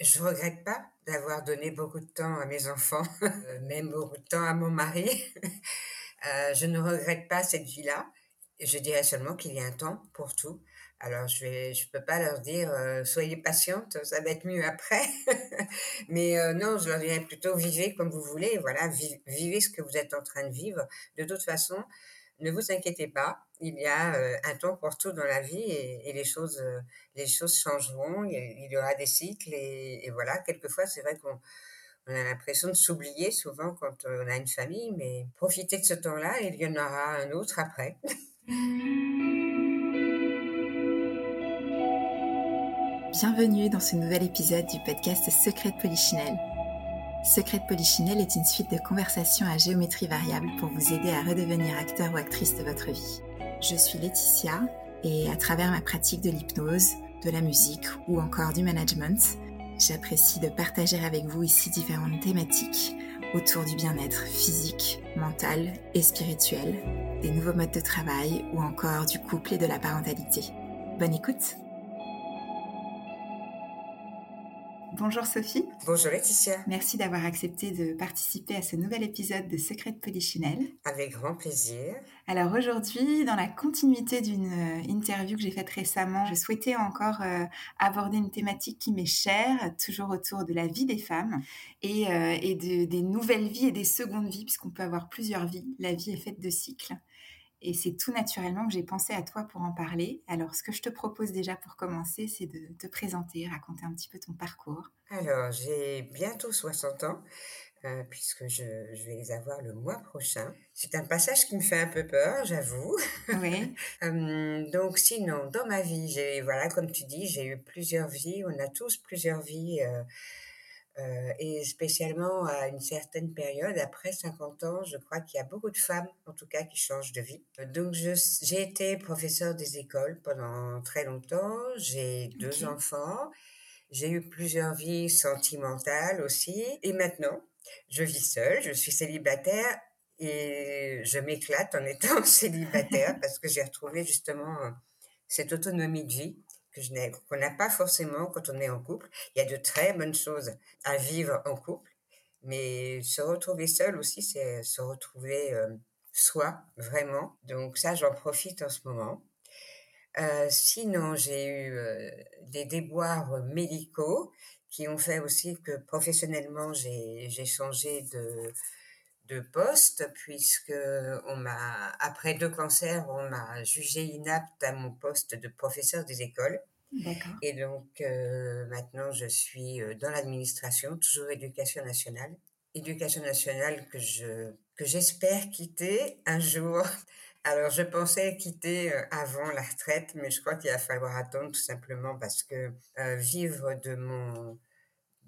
Je regrette pas d'avoir donné beaucoup de temps à mes enfants, euh, même beaucoup de temps à mon mari. Euh, je ne regrette pas cette vie-là. Je dirais seulement qu'il y a un temps pour tout. Alors, je je peux pas leur dire euh, soyez patiente, ça va être mieux après. Mais non, je leur dirais plutôt vivez comme vous voulez. Voilà, vivez ce que vous êtes en train de vivre. De toute façon, ne vous inquiétez pas, il y a euh, un temps pour tout dans la vie et, les choses, euh, les choses changeront. Il y aura des cycles et, voilà. Quelquefois, c'est vrai qu'on a l'impression de s'oublier souvent quand on a une famille, mais profitez de ce temps-là et il y en aura un autre après. Bienvenue dans ce nouvel épisode du podcast Secret de Polichinelle Secret Polichinelle est une suite de conversations à géométrie variable pour vous aider à redevenir acteur ou actrice de votre vie. Je suis Laetitia et à travers ma pratique de l'hypnose, de la musique ou encore du management, j'apprécie de partager avec vous ici différentes thématiques autour du bien-être physique, mental et spirituel, des nouveaux modes de travail ou encore du couple et de la parentalité. Bonne écoute Bonjour Sophie. Bonjour Laetitia. Merci d'avoir accepté de participer à ce nouvel épisode de Secret de Polichinelle. Avec grand plaisir. Alors aujourd'hui, dans la continuité d'une euh, interview que j'ai faite récemment, je souhaitais encore euh, aborder une thématique qui m'est chère, toujours autour de la vie des femmes et, euh, et de, des nouvelles vies et des secondes vies, puisqu'on peut avoir plusieurs vies. La vie est faite de cycles. Et c'est tout naturellement que j'ai pensé à toi pour en parler. Alors, ce que je te propose déjà pour commencer, c'est de te présenter, raconter un petit peu ton parcours. Alors, j'ai bientôt 60 ans, euh, puisque je, vais les avoir le mois prochain. C'est un passage qui me fait un peu peur, j'avoue. Oui. Hum, donc, sinon, dans ma vie, j'ai, voilà, comme tu dis, j'ai eu plusieurs vies. On a tous plusieurs vies. Euh, euh, et spécialement à une certaine période, après 50 ans, je crois qu'il y a beaucoup de femmes, en tout cas, qui changent de vie. Donc, j'ai été professeur des écoles pendant très longtemps. J'ai deux enfants. J'ai eu plusieurs vies sentimentales aussi. Et maintenant, je vis seule, je suis célibataire et je m'éclate en étant célibataire parce que j'ai retrouvé justement cette autonomie de vie que je n'ai, qu'on n'a pas forcément quand on est en couple. Il y a de très bonnes choses à vivre en couple, mais se retrouver seul aussi, c'est se retrouver euh, soi, vraiment. Donc ça, j'en profite en ce moment. Euh, sinon, j'ai eu euh, des déboires médicaux qui ont fait aussi que professionnellement, j'ai, j'ai changé de, de poste puisque on m'a après deux cancers on m'a jugé inapte à mon poste de professeur des écoles. Et donc euh, maintenant je suis euh, dans l'administration toujours éducation nationale. Éducation nationale que je que j'espère quitter un jour. Alors je pensais quitter euh, avant la retraite mais je crois qu'il va falloir attendre tout simplement parce que vivre de mon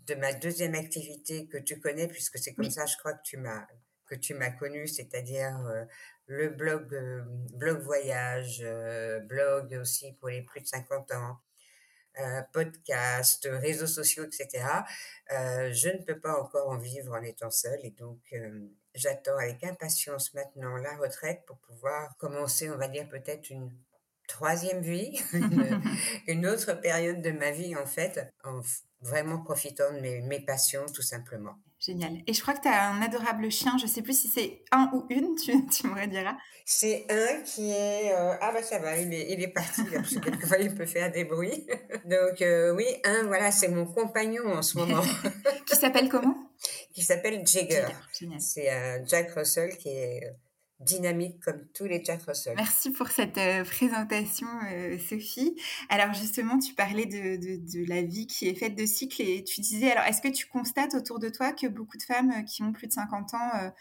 de ma deuxième activité que tu connais puisque c'est comme ça je crois que tu m'as tu m'as connu, c'est-à-dire euh, le blog, euh, blog voyage, euh, blog aussi pour les plus de 50 ans, podcast, réseaux sociaux, etc. je ne peux pas encore en vivre en étant seule et donc j'attends avec impatience maintenant la retraite pour pouvoir commencer, on va dire peut-être une troisième vie, une, autre période de ma vie en fait, en vraiment profitant de mes, mes passions tout simplement. Génial. Et je crois que tu as un adorable chien. Je sais plus si c'est un ou une, tu, tu me rediras. C'est un qui est... Euh, ah bah ça va, il est, il est parti, parce que quelquefois il peut faire des bruits. Donc euh, oui, un, voilà, c'est mon compagnon en ce moment. qui s'appelle comment? Qui s'appelle Jagger. C'est un Jack Russell qui est dynamique comme tous les Jack Russell. Merci pour cette euh, présentation, euh, Sophie. Alors justement, tu parlais de, de, la vie qui est faite de cycles et tu disais, alors est-ce que tu constates autour de toi que beaucoup de femmes euh, qui ont plus de 50 ans,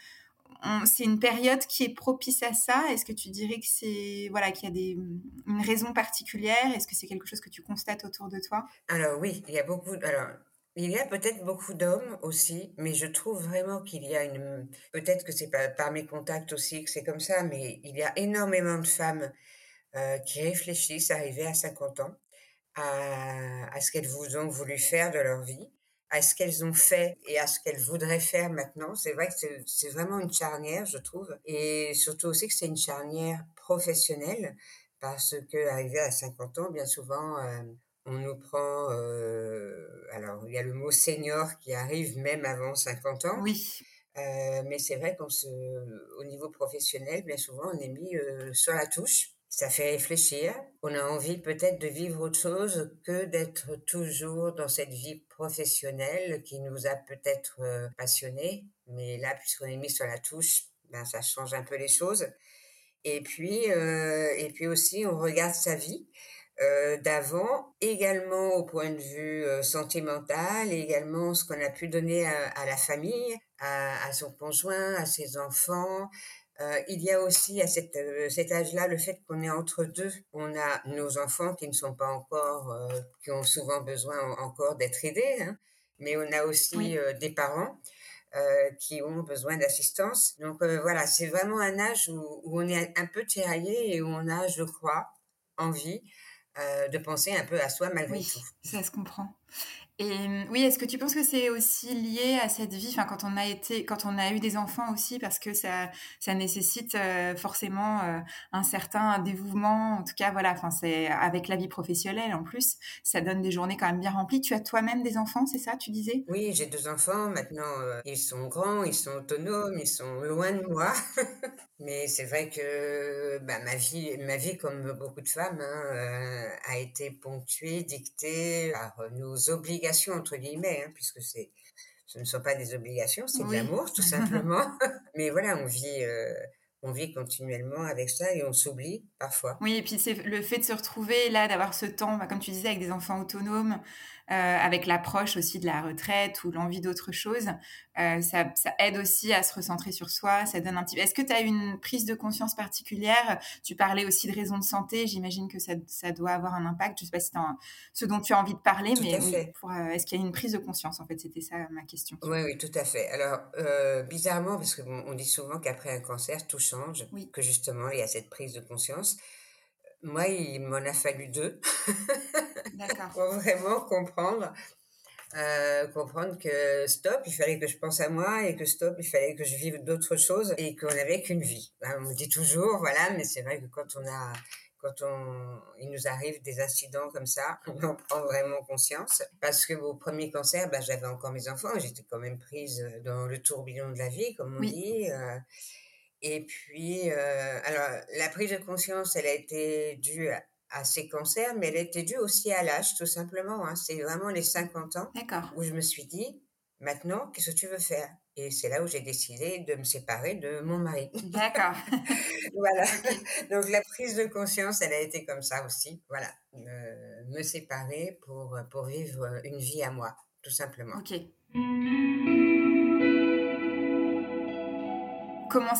c'est une période qui est propice à ça? Est-ce que tu dirais que c'est voilà qu'il y a des, une raison particulière? Est-ce que c'est quelque chose que tu constates autour de toi? Alors oui, il y a beaucoup. Alors il y a peut-être beaucoup d'hommes aussi, mais je trouve vraiment qu'il y a une... Peut-être que c'est par, par mes contacts aussi que c'est comme ça, mais il y a énormément de femmes euh, qui réfléchissent, arrivées à 50 ans, à, ce qu'elles vous ont voulu faire de leur vie, à ce qu'elles ont fait et à ce qu'elles voudraient faire maintenant. C'est vrai que c'est vraiment une charnière, je trouve, et surtout aussi que c'est une charnière professionnelle, parce que à 50 ans, bien souvent... Euh, on nous prend, alors il y a le mot senior qui arrive même avant 50 ans. Oui. mais c'est vrai qu'au niveau professionnel, bien souvent, on est mis sur la touche ça fait réfléchir. On a envie peut-être de vivre autre chose que d'être toujours dans cette vie professionnelle qui nous a peut-être euh, passionnés. Mais là, puisqu'on est mis sur la touche, ben, ça change un peu les choses. Et puis, euh, et puis aussi, on regarde sa vie euh, d'avant, également au point de vue sentimental, également ce qu'on a pu donner à, la famille, à, à, son conjoint, à ses enfants, euh, il y a aussi à cette, euh, cet âge-là le fait qu'on est entre deux. On a nos enfants qui ne sont pas encore, euh, qui ont souvent besoin encore d'être aidés, hein, mais on a aussi des parents qui ont besoin d'assistance. Donc voilà, c'est vraiment un âge où, où, on est un peu tiraillé et où on a, je crois, envie de penser un peu à soi malgré oui, tout. Ça se comprend. Et mmh, oui, est-ce que tu penses que c'est aussi lié à cette vie, enfin quand on a été, quand on a eu des enfants aussi, parce que ça, ça nécessite euh, forcément euh, un certain dévouement, en tout cas voilà, enfin c'est avec la vie professionnelle en plus, ça donne des journées quand même bien remplies. Tu as toi-même des enfants, c'est ça, tu disais? Oui, j'ai deux enfants maintenant. Euh, ils sont grands, ils sont autonomes, ils sont loin de moi. Mais c'est vrai que bah, ma vie, ma vie comme beaucoup de femmes, hein, a été ponctuée, dictée par nos obligations entre guillemets, hein, puisque c'est, ce ne sont pas des obligations, c'est de l'amour, tout simplement. Mais voilà, on vit, euh, on vit continuellement avec ça et on s'oublie parfois. Oui, et puis c'est le fait de se retrouver là, d'avoir ce temps, bah, comme tu disais, avec des enfants autonomes, avec l'approche aussi de la retraite ou l'envie d'autre chose, euh, ça, aide aussi à se recentrer sur soi. Ça donne un petit. Est-ce que tu as une prise de conscience particulière? Tu parlais aussi de raisons de santé. J'imagine que ça, ça, doit avoir un impact. Je ne sais pas si c'est ce dont tu as envie de parler, mais euh, est-ce qu'il y a une prise de conscience? En fait, c'était ça ma question. Oui, oui, tout à fait. Alors, bizarrement, parce qu'on dit souvent qu'après un cancer, tout change, que justement, il y a cette prise de conscience. Moi, il m'en a fallu deux pour vraiment comprendre, euh, comprendre que stop, il fallait que je pense à moi et que stop, il fallait que je vive d'autres choses et qu'on n'avait qu'une vie. Hein, on me dit toujours, voilà, mais c'est vrai que quand on a, quand on, il nous arrive des incidents comme ça, on en prend vraiment conscience. Parce que au premier cancer, bah, j'avais encore mes enfants, j'étais quand même prise dans le tourbillon de la vie, comme on dit. Euh, et puis, euh, alors, la prise de conscience, elle a été due à, ces cancers, mais elle a été due aussi à l'âge, tout simplement. Hein. C'est vraiment les 50 ans où je me suis dit, maintenant, qu'est-ce que tu veux faire? Et c'est là où j'ai décidé de me séparer de mon mari. D'accord. voilà. Donc, la prise de conscience, elle a été comme ça aussi. Voilà. me séparer pour, pour vivre une vie à moi, tout simplement. Ok.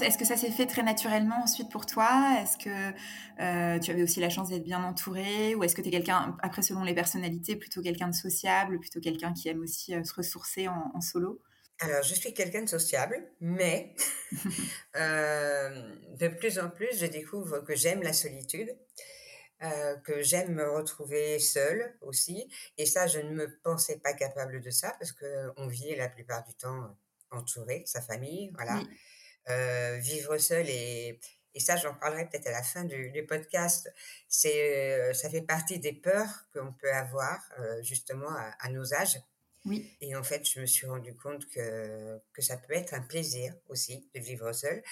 Est-ce que ça s'est fait très naturellement ensuite pour toi? Est-ce que euh, tu avais aussi la chance d'être bien entouré? Ou est-ce que tu es quelqu'un, après selon les personnalités, plutôt quelqu'un de sociable, plutôt quelqu'un qui aime aussi euh, se ressourcer en, solo? Alors, je suis quelqu'un de sociable, mais euh, de plus en plus, je découvre que j'aime la solitude, que j'aime me retrouver seule aussi. Et ça, je ne me pensais pas capable de ça parce qu'on vit la plupart du temps entouré, sa famille, voilà. Vivre seul et, et ça j'en parlerai peut-être à la fin du, du podcast, c'est euh, ça fait partie des peurs qu'on peut avoir euh, justement à, nos âges. Oui. Et en fait, je me suis rendu compte que, que ça peut être un plaisir aussi de vivre seul,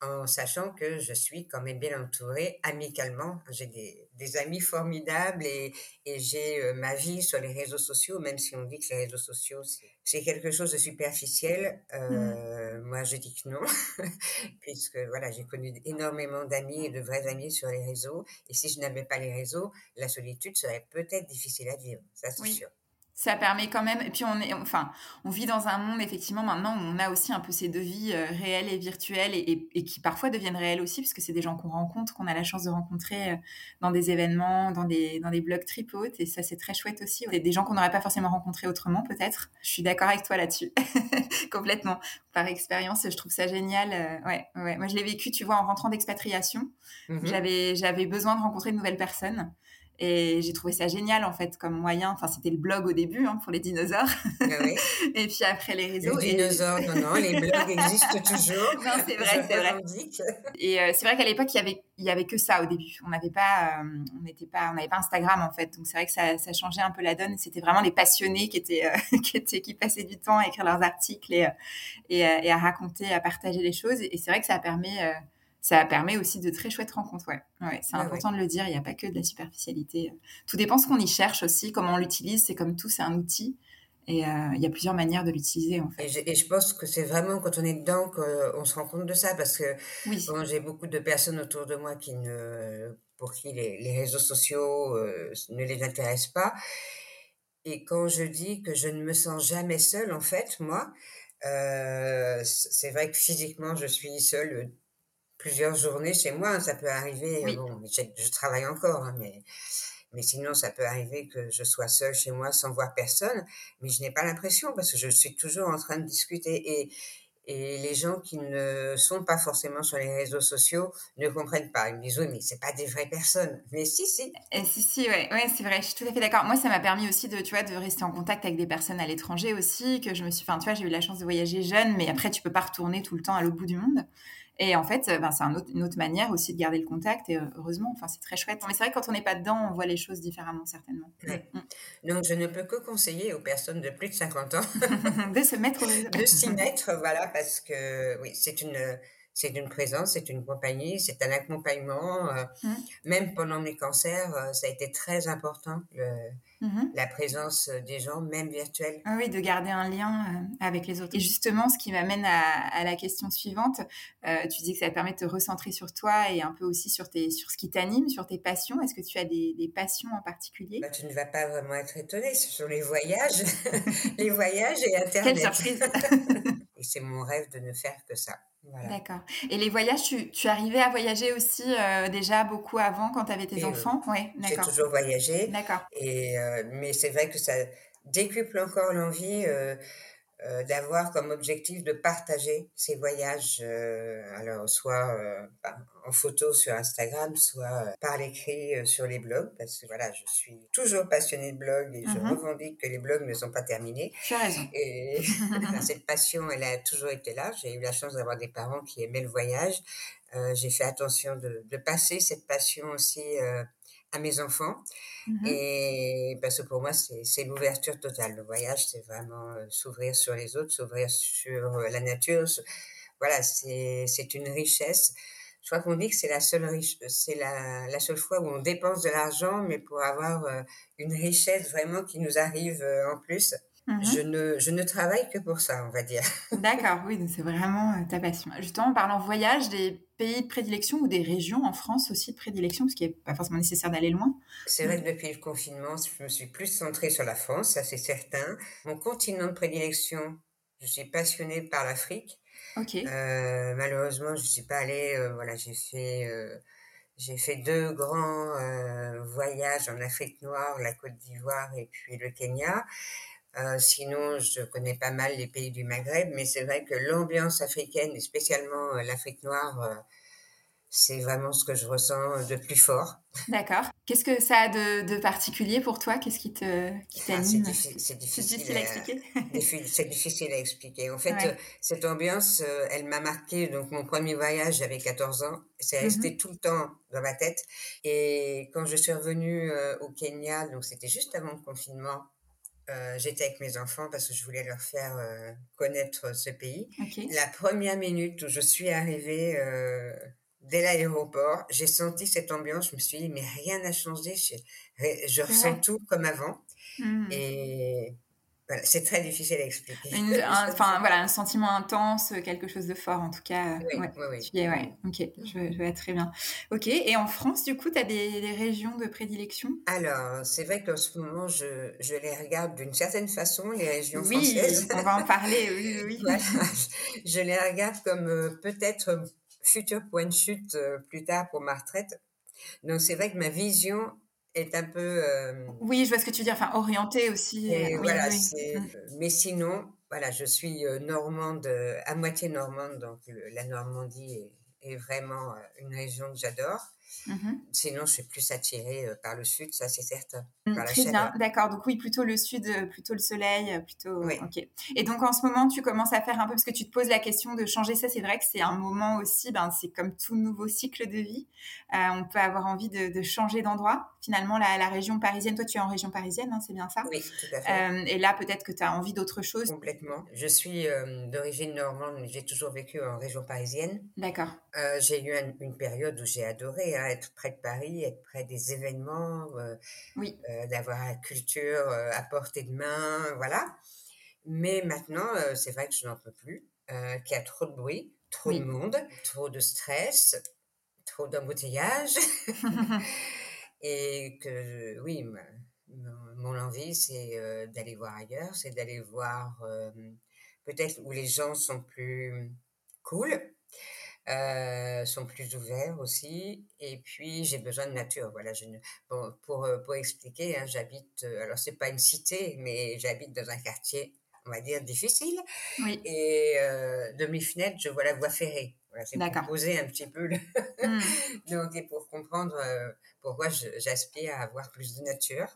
en sachant que je suis quand même bien entourée amicalement. J'ai des, des amis formidables et, et j'ai euh, ma vie sur les réseaux sociaux, même si on dit que les réseaux sociaux, c'est quelque chose de superficiel. Euh, mm. Moi, je dis que non, puisque voilà, j'ai connu énormément d'amis et de vrais amis sur les réseaux. Et si je n'avais pas les réseaux, la solitude serait peut-être difficile à vivre, ça c'est sûr ça permet quand même. Et puis on est, enfin, on vit dans un monde effectivement maintenant où on a aussi un peu ces deux vies euh, réelles et virtuelles et, et, qui parfois deviennent réelles aussi puisque c'est des gens qu'on rencontre, qu'on a la chance de rencontrer euh, dans des événements, dans des dans des blogs tripotes et ça c'est très chouette aussi. Des, des gens qu'on n'aurait pas forcément rencontrés autrement peut-être. Je suis d'accord avec toi là-dessus, complètement. Par expérience, je trouve ça génial. Euh, ouais, ouais. Moi je l'ai vécu, tu vois, en rentrant d'expatriation. Mmh j'avais j'avais besoin de rencontrer de nouvelles personnes. Et j'ai trouvé ça génial, en fait, comme moyen. Enfin, c'était le blog au début hein, pour les dinosaures. Ah et puis après, les réseaux. Les dinosaures, non, non, les blogs existent toujours. Non, c'est vrai, c'est vrai. Et euh, c'est vrai qu'à l'époque, il y avait, il y avait que ça au début. On n'avait pas, euh, on n'était pas, on n'avait pas Instagram, en fait. Donc, c'est vrai que ça, ça, changeait un peu la donne. C'était vraiment les passionnés qui étaient, euh, qui étaient, qui passaient du temps à écrire leurs articles et, et, et à raconter, à partager les choses. Et c'est vrai que ça permet ça permet aussi de très chouettes rencontres. Ouais, ouais c'est important de le dire. Il n'y a pas que de la superficialité. Tout dépend ce qu'on y cherche aussi, comment on l'utilise. C'est comme tout, c'est un outil. Et euh, il y a plusieurs manières de l'utiliser en fait. Et je, pense que c'est vraiment quand on est dedans qu'on se rend compte de ça parce que oui. j'ai beaucoup de personnes autour de moi qui ne, pour qui les, réseaux sociaux euh, ne les intéressent pas. Et quand je dis que je ne me sens jamais seule, en fait, moi, euh, c'est vrai que physiquement je suis seule plusieurs journées chez moi. Hein, ça peut arriver. Bon, je, travaille encore, hein, mais, mais sinon, ça peut arriver que je sois seule chez moi sans voir personne. Mais je n'ai pas l'impression parce que je suis toujours en train de discuter. Et, et les gens qui ne sont pas forcément sur les réseaux sociaux ne comprennent pas. Ils me disent oui, mais c'est pas des vraies personnes. Mais si, si. Et si, si, ouais, ouais c'est vrai. Je suis tout à fait d'accord. Moi, ça m'a permis aussi de, tu vois, de rester en contact avec des personnes à l'étranger aussi. Que je me suis, enfin, tu vois, j'ai eu la chance de voyager jeune, mais après, tu peux pas retourner tout le temps à l'autre bout du monde. Et en fait, ben, c'est une autre manière aussi de garder le contact. Et euh, heureusement, enfin, c'est très chouette. Mais c'est vrai que quand on n'est pas dedans, on voit les choses différemment, certainement. Mm. Donc, je ne peux que conseiller aux personnes de plus de 50 ans de se mettre, de s'y mettre, voilà, parce que oui, c'est une c'est une présence, c'est une compagnie, c'est un accompagnement. Euh, mmh. Même pendant mes cancers, euh, ça a été très important, mmh la présence des gens, même virtuels. Ah oui, de garder un lien euh, avec les autres. Et justement, ce qui m'amène à, la question suivante, tu dis que ça permet de te recentrer sur toi et un peu aussi sur, tes, sur ce qui t'anime, sur tes passions. Est-ce que tu as des, passions en particulier? Bah, Tu ne vas pas vraiment être étonnée, ce sont les voyages, les voyages et Internet. Quelle surprise Et c'est mon rêve de ne faire que ça. D'accord. Et les voyages, tu, tu, arrivais à voyager aussi euh, déjà beaucoup avant quand tu avais tes enfants? Oui, J'ai toujours voyagé. D'accord. Et, euh, mais c'est vrai que ça décuple encore l'envie. Euh, euh, d'avoir comme objectif de partager ces voyages, euh, alors soit euh, en photo sur Instagram, soit par l'écrit sur les blogs, parce que voilà, je suis toujours passionnée de blogs et je mm-hmm. revendique que les blogs ne sont pas terminés. Tu as raison. Et cette passion, elle a toujours été là. J'ai eu la chance d'avoir des parents qui aimaient le voyage. J'ai fait attention de, de, passer cette passion aussi à mes enfants. Mmh et parce que pour moi, c'est l'ouverture totale. Le voyage, c'est vraiment euh, s'ouvrir sur les autres, s'ouvrir sur euh, la nature. Voilà, c'est une richesse. Je crois qu'on dit que c'est la seule c'est la, la, seule fois où on dépense de l'argent, mais pour avoir euh, une richesse vraiment qui nous arrive en plus. Mmh je, ne, je ne travaille que pour ça, on va dire. D'accord, oui, c'est vraiment ta passion. Justement, en parlant voyage, des pays de prédilection ou des régions en France aussi de prédilection, parce qu'il n'est pas forcément nécessaire d'aller loin C'est vrai que depuis le confinement, je me suis plus centrée sur la France, ça c'est certain. Mon continent de prédilection, je suis passionnée par l'Afrique. Ok. Euh, malheureusement, je ne suis pas allée, euh, voilà, j'ai fait... Euh, j'ai fait deux grands voyages en Afrique noire, la Côte d'Ivoire et puis le Kenya. Euh, sinon, je connais pas mal les pays du Maghreb, mais c'est vrai que l'ambiance africaine, et spécialement euh, l'Afrique noire, euh, c'est vraiment ce que je ressens de plus fort. D'accord. Qu'est-ce que ça a de, particulier pour toi? Qu'est-ce qui te qui ah, C'est difficile, à, expliquer. c'est difficile à expliquer. En fait, cette ambiance, elle m'a marqué. Donc, mon premier voyage, j'avais 14 ans. C'est resté mm-hmm. tout le temps dans ma tête. Et quand je suis revenue au Kenya, donc c'était juste avant le confinement, euh, j'étais avec mes enfants parce que je voulais leur faire euh, connaître ce pays. La première minute où je suis arrivée euh, dès l'aéroport, j'ai senti cette ambiance. Je me suis dit, mais rien n'a changé. Je, ressens tout comme avant. Mmh. Et c'est très difficile à expliquer. enfin, voilà, un sentiment intense, quelque chose de fort en tout cas. Oui, ouais. oui, ouais. Ok, je, vais très bien. Ok, et en France, du coup, tu as des, régions de prédilection? Alors, c'est vrai qu'en ce moment, je, je les regarde d'une certaine façon, les régions françaises. Oui, on va en parler, oui, oui. voilà, je les regarde comme euh, peut-être futur point de chute euh, plus tard pour ma retraite. Donc, c'est vrai que ma vision est un peu. Euh, oui, je vois ce que tu veux dire, enfin orienté aussi. Et voilà, mm. Mais sinon, voilà, je suis euh, normande, à moitié normande, donc la Normandie est, est vraiment euh, une région que j'adore. Mmh Sinon, je suis plus attirée euh, par le sud, ça c'est certain. Mmh, très bien, d'accord. Donc oui, plutôt le sud, euh, plutôt le soleil, euh, plutôt. Oui. Ok. Et donc en ce moment, tu commences à faire un peu parce que tu te poses la question de changer ça. C'est vrai que c'est un moment aussi. Ben, c'est comme tout nouveau cycle de vie. on peut avoir envie de, changer d'endroit. Finalement, la, région parisienne. Toi, tu es en région parisienne, hein, c'est bien ça? Oui, tout à fait. et là, peut-être que tu as envie d'autre chose. Complètement. Je suis d'origine normande, mais j'ai toujours vécu en région parisienne. D'accord. j'ai eu une période où j'ai adoré hein, être près de Paris, être près des événements, euh, oui. Euh, d'avoir la culture euh, à portée de main, voilà. Mais maintenant, c'est vrai que je n'en peux plus, qu'il y a trop de bruit, trop de monde, trop de stress, trop d'embouteillage. et que, oui, mon envie, c'est d'aller voir ailleurs, c'est d'aller voir peut-être où les gens sont plus cool, euh, sont plus ouverts aussi. Et puis, j'ai besoin de nature. Voilà, je bon, pour, euh, pour expliquer, hein, j'habite, euh, alors c'est pas une cité, mais j'habite dans un quartier, on va dire, difficile. Oui. Et de mes fenêtres, je vois la voie ferrée. Voilà, c'est pour poser un petit peu. Mmh. Donc, et pour comprendre pourquoi j'aspire à avoir plus de nature.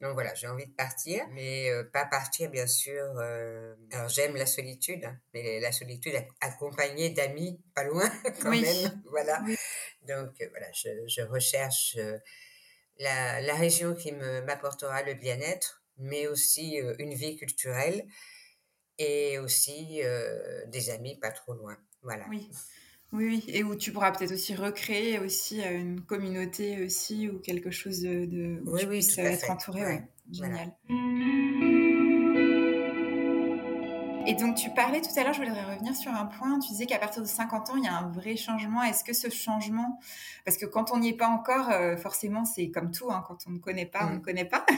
Donc voilà, j'ai envie de partir, mais euh, pas partir bien sûr. Euh, alors j'aime la solitude, hein, mais la solitude accompagnée d'amis pas loin quand même. Voilà. Donc euh, voilà, je, je recherche la, la, région qui m'apportera le bien-être, mais aussi une vie culturelle et aussi des amis pas trop loin. Voilà. Oui. Oui, et où tu pourras peut-être aussi recréer aussi une communauté aussi ou quelque chose de, où oui, tu oui, puisses être entouré. Ouais. Génial. Et donc, tu parlais tout à l'heure, je voudrais revenir sur un point. Tu disais qu'à partir de 50 ans, il y a un vrai changement. Est-ce que ce changement, parce que quand on n'y est pas encore, euh, forcément, c'est comme tout, hein, quand on ne connaît pas, on ne mmh. connaît pas.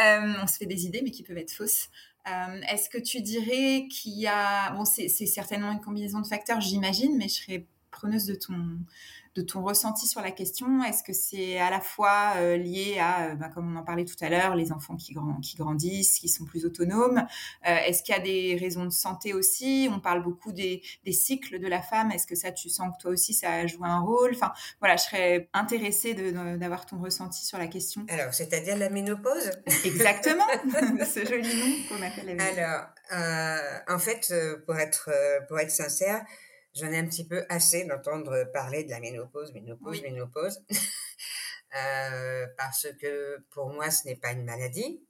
Euh, on se fait des idées, mais qui peuvent être fausses. Euh, est-ce que tu dirais qu'il y a, bon, c'est certainement une combinaison de facteurs, j'imagine, mais je serais preneuse de ton, de ton ressenti sur la question? Est-ce que c'est à la fois euh, lié à, euh, bah, comme on en parlait tout à l'heure, les enfants qui, qui, grandissent, qui sont plus autonomes Est-ce qu'il y a des raisons de santé aussi? On parle beaucoup des, des cycles de la femme. Est-ce que ça, tu sens que toi aussi, ça a joué un rôle? Enfin, voilà, je serais intéressée d'avoir ton ressenti sur la question. Alors, c'est-à-dire la ménopause? Exactement, ce joli nom qu'on appelle la Alors, en fait, pour être, pour être sincère, J'en ai un petit peu assez d'entendre parler de la ménopause, ménopause, ménopause. euh, parce que pour moi, ce n'est pas une maladie.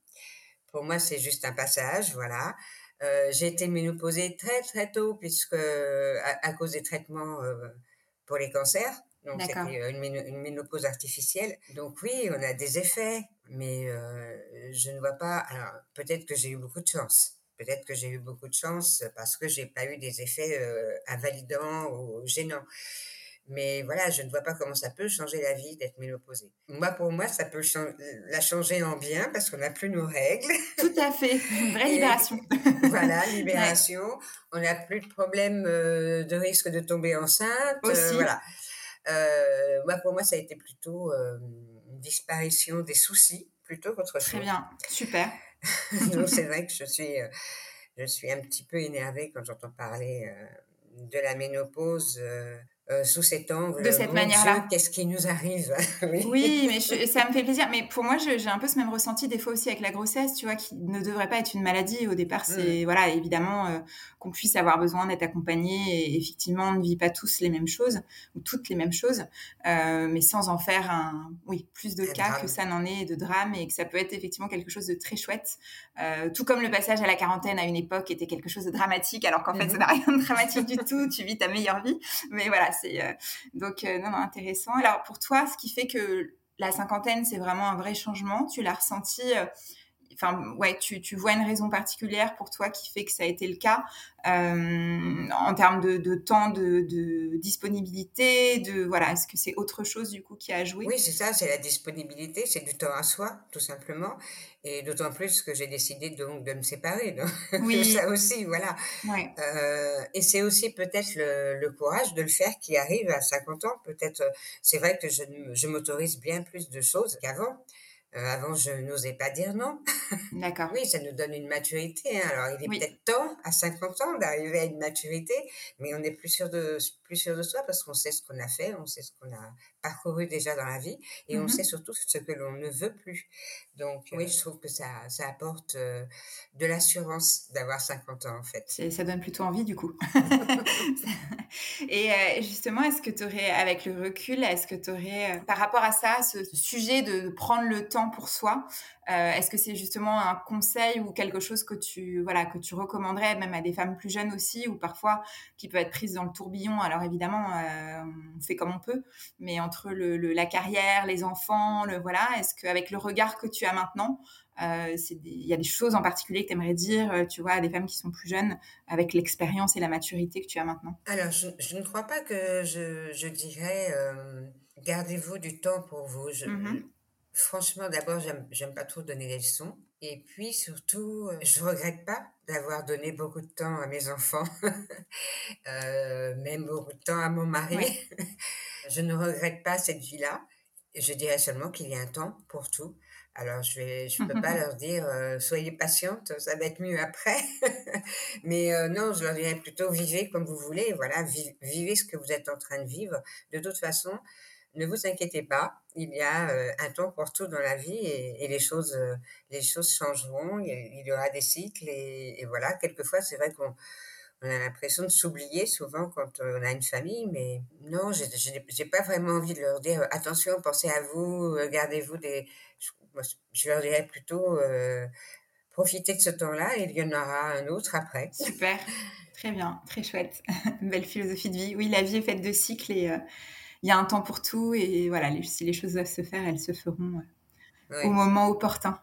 Pour moi, c'est juste un passage, voilà. Euh, j'ai été ménopausée très très tôt puisque à, cause des traitements euh, pour les cancers. Donc c'était une, une, ménopause artificielle. Donc oui, on a des effets, mais je ne vois pas. Alors peut-être que j'ai eu beaucoup de chance. Peut-être que j'ai eu beaucoup de chance parce que j'ai pas eu des effets euh, invalidants ou gênants. Mais voilà, je ne vois pas comment ça peut changer la vie d'être ménopausée. Moi, pour moi, ça peut la changer en bien parce qu'on n'a plus nos règles. Tout à fait, une vraie libération. voilà, libération. On n'a plus de problème euh, de risque de tomber enceinte. Euh, Aussi. moi, pour moi, ça a été plutôt une disparition des soucis plutôt qu'autre chose. Très bien, super. Donc c'est vrai que je suis, euh, je suis un petit peu énervée quand j'entends parler euh, de la ménopause. Euh, sous cet angle. De cette manière-là. Qu'est-ce qui nous arrive? Oui, mais ça me fait plaisir. Mais pour moi, j'ai un peu ce même ressenti des fois aussi avec la grossesse, tu vois, qui ne devrait pas être une maladie. Au départ, c'est, mm. voilà, évidemment, euh, qu'on puisse avoir besoin d'être accompagné. Et effectivement, on ne vit pas tous les mêmes choses, ou toutes les mêmes choses, euh, mais sans en faire un, oui, plus de cas que ça n'en est de drame et que ça peut être effectivement quelque chose de très chouette. tout comme le passage à la quarantaine à une époque était quelque chose de dramatique, alors qu'en fait, ça mm-hmm. n'a rien de dramatique du tout. Tu vis ta meilleure vie. Mais voilà, euh, donc euh, non, non, intéressant. Alors pour toi, ce qui fait que la cinquantaine, c'est vraiment un vrai changement. Tu l'as ressenti euh, enfin ouais tu, tu, vois une raison particulière pour toi qui fait que ça a été le cas euh, en termes de, de temps de, de, disponibilité de voilà est-ce que c'est autre chose du coup qui a joué? Oui c'est ça c'est la disponibilité c'est du temps à soi tout simplement et d'autant plus que j'ai décidé donc de me séparer donc oui. ça aussi voilà ouais. euh, et c'est aussi peut-être le, le, courage de le faire qui arrive à 50 ans peut-être c'est vrai que je, je m'autorise bien plus de choses qu'avant euh, avant, je n'osais pas dire non. D'accord. oui, ça nous donne une maturité. Hein. Alors, il est peut-être temps, à 50 ans, d'arriver à une maturité, mais on est plus sûr de, plus sûr de soi parce qu'on sait ce qu'on a fait, on sait ce qu'on a parcouru déjà dans la vie et on mmh sait surtout ce que l'on ne veut plus. Donc oui, je trouve que ça, ça apporte euh, de l'assurance d'avoir 50 ans en fait. Ça donne plutôt envie du coup. et euh, justement, est-ce que tu aurais, avec le recul, est-ce que tu aurais, euh, par rapport à ça, ce sujet de prendre le temps pour soi, est-ce que c'est justement un conseil ou quelque chose que tu, voilà, que tu recommanderais même à des femmes plus jeunes aussi ou parfois qui peuvent être prises dans le tourbillon Alors évidemment, on fait comme on peut, mais entre le, la carrière, les enfants, le voilà, est-ce qu'avec le regard que tu as maintenant, euh, il y a des choses en particulier que tu aimerais dire, euh, tu vois, à des femmes qui sont plus jeunes, avec l'expérience et la maturité que tu as maintenant? Alors, je, ne crois pas que je, dirais, euh, gardez-vous du temps pour vous. Mm-hmm. Franchement, d'abord, j'aime pas trop donner des leçons. Et puis, surtout, je regrette pas d'avoir donné beaucoup de temps à mes enfants, même beaucoup de temps à mon mari. je ne regrette pas cette vie-là. Je dirais seulement qu'il y a un temps pour tout. Alors, je ne je peux pas leur dire euh, soyez patiente, ça va être mieux après. Mais euh, non, je leur dirais plutôt vivez comme vous voulez. Voilà, vivez ce que vous êtes en train de vivre. De toute façon, ne vous inquiétez pas. Il y a euh, un temps pour tout dans la vie et, les choses, les choses changeront. Il y aura des cycles et, voilà. Quelquefois, c'est vrai qu'on on a l'impression de s'oublier souvent quand on a une famille, mais non, je n'ai pas vraiment envie de leur dire attention, pensez à vous, gardez-vous des, je leur dirais plutôt euh, profitez de ce temps-là et il y en aura un autre après. Super, très bien, très chouette. Belle philosophie de vie. Oui, la vie est faite de cycles et euh, il y a un temps pour tout et voilà, si les choses doivent se faire, elles se feront euh, au moment opportun.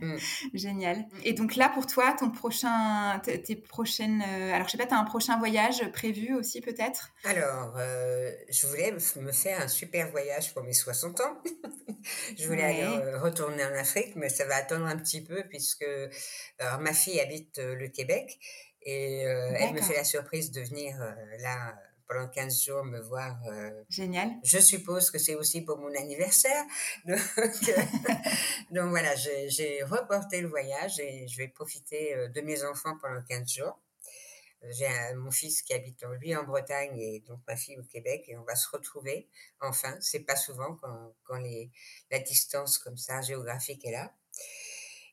Mm. Génial. Et donc là, pour toi, ton prochain, tes prochaines, euh, alors je sais pas, tu as un prochain voyage prévu aussi peut-être? Alors, euh, je voulais me faire un super voyage pour mes 60 ans. je voulais aller euh, retourner en Afrique, mais ça va attendre un petit peu puisque alors, ma fille habite le Québec et elle me fait la surprise de venir là pendant 15 jours me voir. Euh, Génial. Je suppose que c'est aussi pour mon anniversaire. Donc, euh, donc voilà, j'ai reporté le voyage et je vais profiter euh, de mes enfants pendant 15 jours. J'ai mon fils qui habite lui en Bretagne et donc ma fille au Québec et on va se retrouver. Enfin, c'est pas souvent quand, quand les, la distance comme ça géographique est là.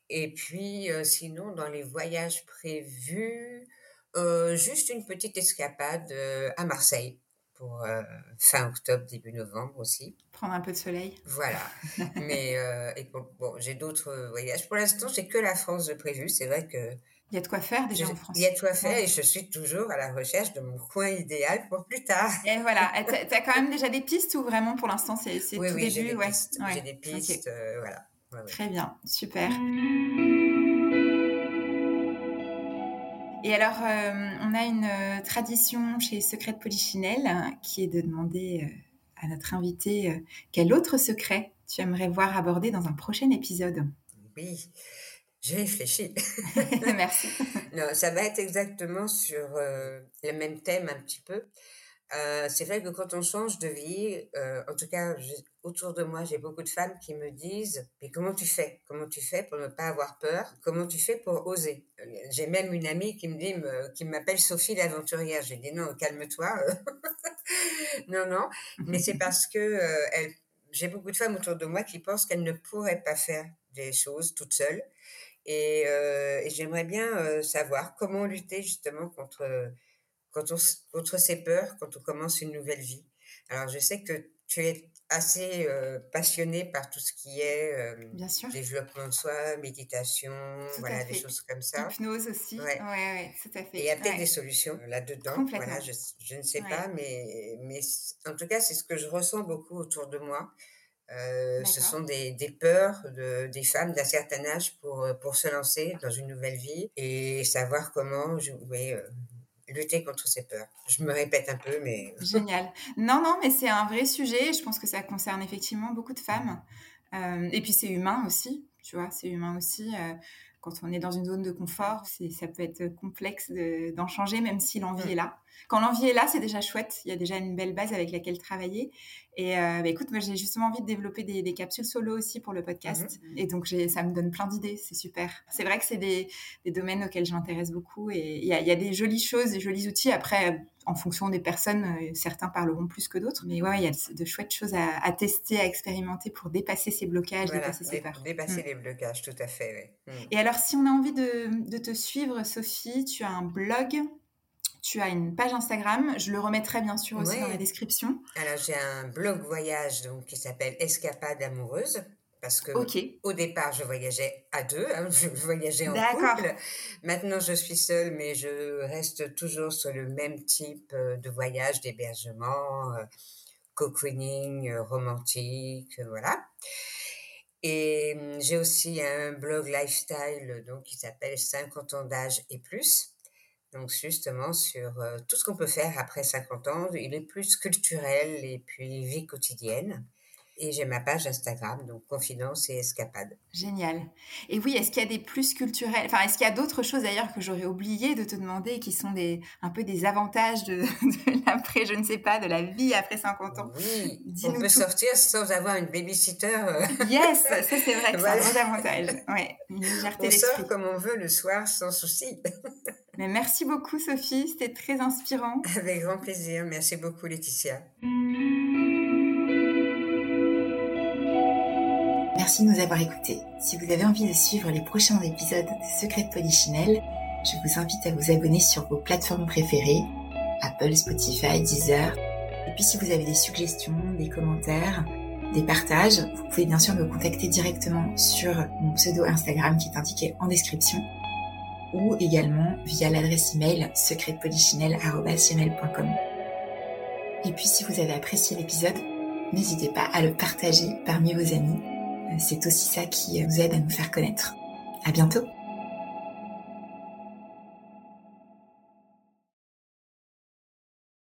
Et puis sinon, dans les voyages prévus, euh, juste une petite escapade euh, à Marseille pour euh, fin octobre, début novembre aussi. Prendre un peu de soleil. Voilà. Mais et bon, j'ai d'autres voyages. Pour l'instant, j'ai que la France de prévu. C'est vrai que il y a de quoi faire déjà en France. Il y a de quoi faire et je suis toujours à la recherche de mon coin idéal pour plus tard. Et voilà, tu as, quand même déjà des pistes ou vraiment pour l'instant c'est oui, tout oui, J'ai des, pistes, j'ai des pistes, voilà. Très bien, super. Et alors, euh, on a une euh, tradition chez Secret de Polichinelle qui est de demander euh, à notre invité quel autre secret tu aimerais voir abordé dans un prochain épisode. Oui, j'ai réfléchi. Merci. non, ça va être exactement sur le même thème un petit peu. Euh, c'est vrai que quand on change de vie, euh, en tout cas autour de moi, j'ai beaucoup de femmes qui me disent mais comment tu fais? Comment tu fais pour ne pas avoir peur? Comment tu fais pour oser? J'ai même une amie qui me dit qui m'appelle Sophie l'aventurière. J'ai dit non, calme-toi. non non, mais c'est parce que euh, elle, j'ai beaucoup de femmes autour de moi qui pensent qu'elles ne pourraient pas faire des choses toutes seules. Et, et j'aimerais bien savoir comment lutter justement contre quand on, contre ses peurs, quand on commence une nouvelle vie. Alors, je sais que tu es assez euh, passionnée par tout ce qui est euh, Bien sûr. développement de soi, méditation, voilà, des choses comme ça. Hypnose aussi. Oui, ouais, tout à fait. Et il y a peut-être des solutions là-dedans. Voilà, je, je, ne sais pas, mais, mais en tout cas, c'est ce que je ressens beaucoup autour de moi. Euh, ce sont des, des peurs de, des femmes d'un certain âge pour, pour se lancer dans une nouvelle vie et savoir comment jouer, lutter contre ses peurs. Je me répète un peu, mais... Génial. Non, non, mais c'est un vrai sujet. Je pense que ça concerne effectivement beaucoup de femmes. Euh, et puis c'est humain aussi, tu vois, c'est humain aussi. Euh, quand on est dans une zone de confort, ça peut être complexe d'en changer, même si l'envie mm. est là. Quand l'envie est là, c'est déjà chouette. Il y a déjà une belle base avec laquelle travailler. Et euh, bah, écoute, moi j'ai justement envie de développer des, capsules solo aussi pour le podcast. Mhm. Et donc ça me donne plein d'idées, c'est super. C'est vrai que c'est des, domaines auxquels je m'intéresse beaucoup et il y, a des jolies choses, des jolis outils. Après, en fonction des personnes, euh, certains parleront plus que d'autres. Mais ouais, il y a de chouettes choses à, tester, à expérimenter pour dépasser ces blocages, dépasser ces peurs. Dépasser mm. les blocages, tout à fait. Mm. Et alors, si on a envie de, de te suivre, Sophie, tu as un blog? Tu as une page Instagram, je le remettrai bien sûr aussi dans la description. Alors j'ai un blog voyage donc, qui s'appelle Escapade amoureuse parce que au départ je voyageais à deux, hein, je voyageais en couple. Maintenant je suis seule, mais je reste toujours sur le même type euh, de voyage, d'hébergement, euh, cocooning, euh, romantique, voilà. Et hum, j'ai aussi un blog lifestyle donc qui s'appelle 50 ans d'âge et plus. Donc justement sur euh, tout ce qu'on peut faire après 50 ans, il est plus culturel et puis vie quotidienne. Et j'ai ma page Instagram, donc Confidence et Escapade. Génial. Et oui, est-ce qu'il y a des plus culturels Enfin, est-ce qu'il y a d'autres choses d'ailleurs que j'aurais oublié de te demander qui sont des, un peu des avantages de, l'après, je ne sais pas, de la vie après 50 ans? Oui, on peut sortir sans avoir une babysitter. Euh. Yes, ça c'est vrai que c'est un gros avantage. Ouais, une on sort comme on veut le soir sans souci. Mais merci beaucoup Sophie, c'était très inspirant. Avec grand plaisir. Merci beaucoup Laetitia. Merci de nous avoir écoutés. Si vous avez envie de suivre les prochains épisodes de Secret de Polichinelle, je vous invite à vous abonner sur vos plateformes préférées, Apple, Spotify, Deezer. Et puis si vous avez des suggestions, des commentaires, des partages, vous pouvez bien sûr me contacter directement sur mon pseudo Instagram qui est indiqué en description ou également via l'adresse email secretpolichinelle.com. Et puis si vous avez apprécié l'épisode, n'hésitez pas à le partager parmi vos amis c'est aussi ça qui vous aide à nous faire connaître. À bientôt!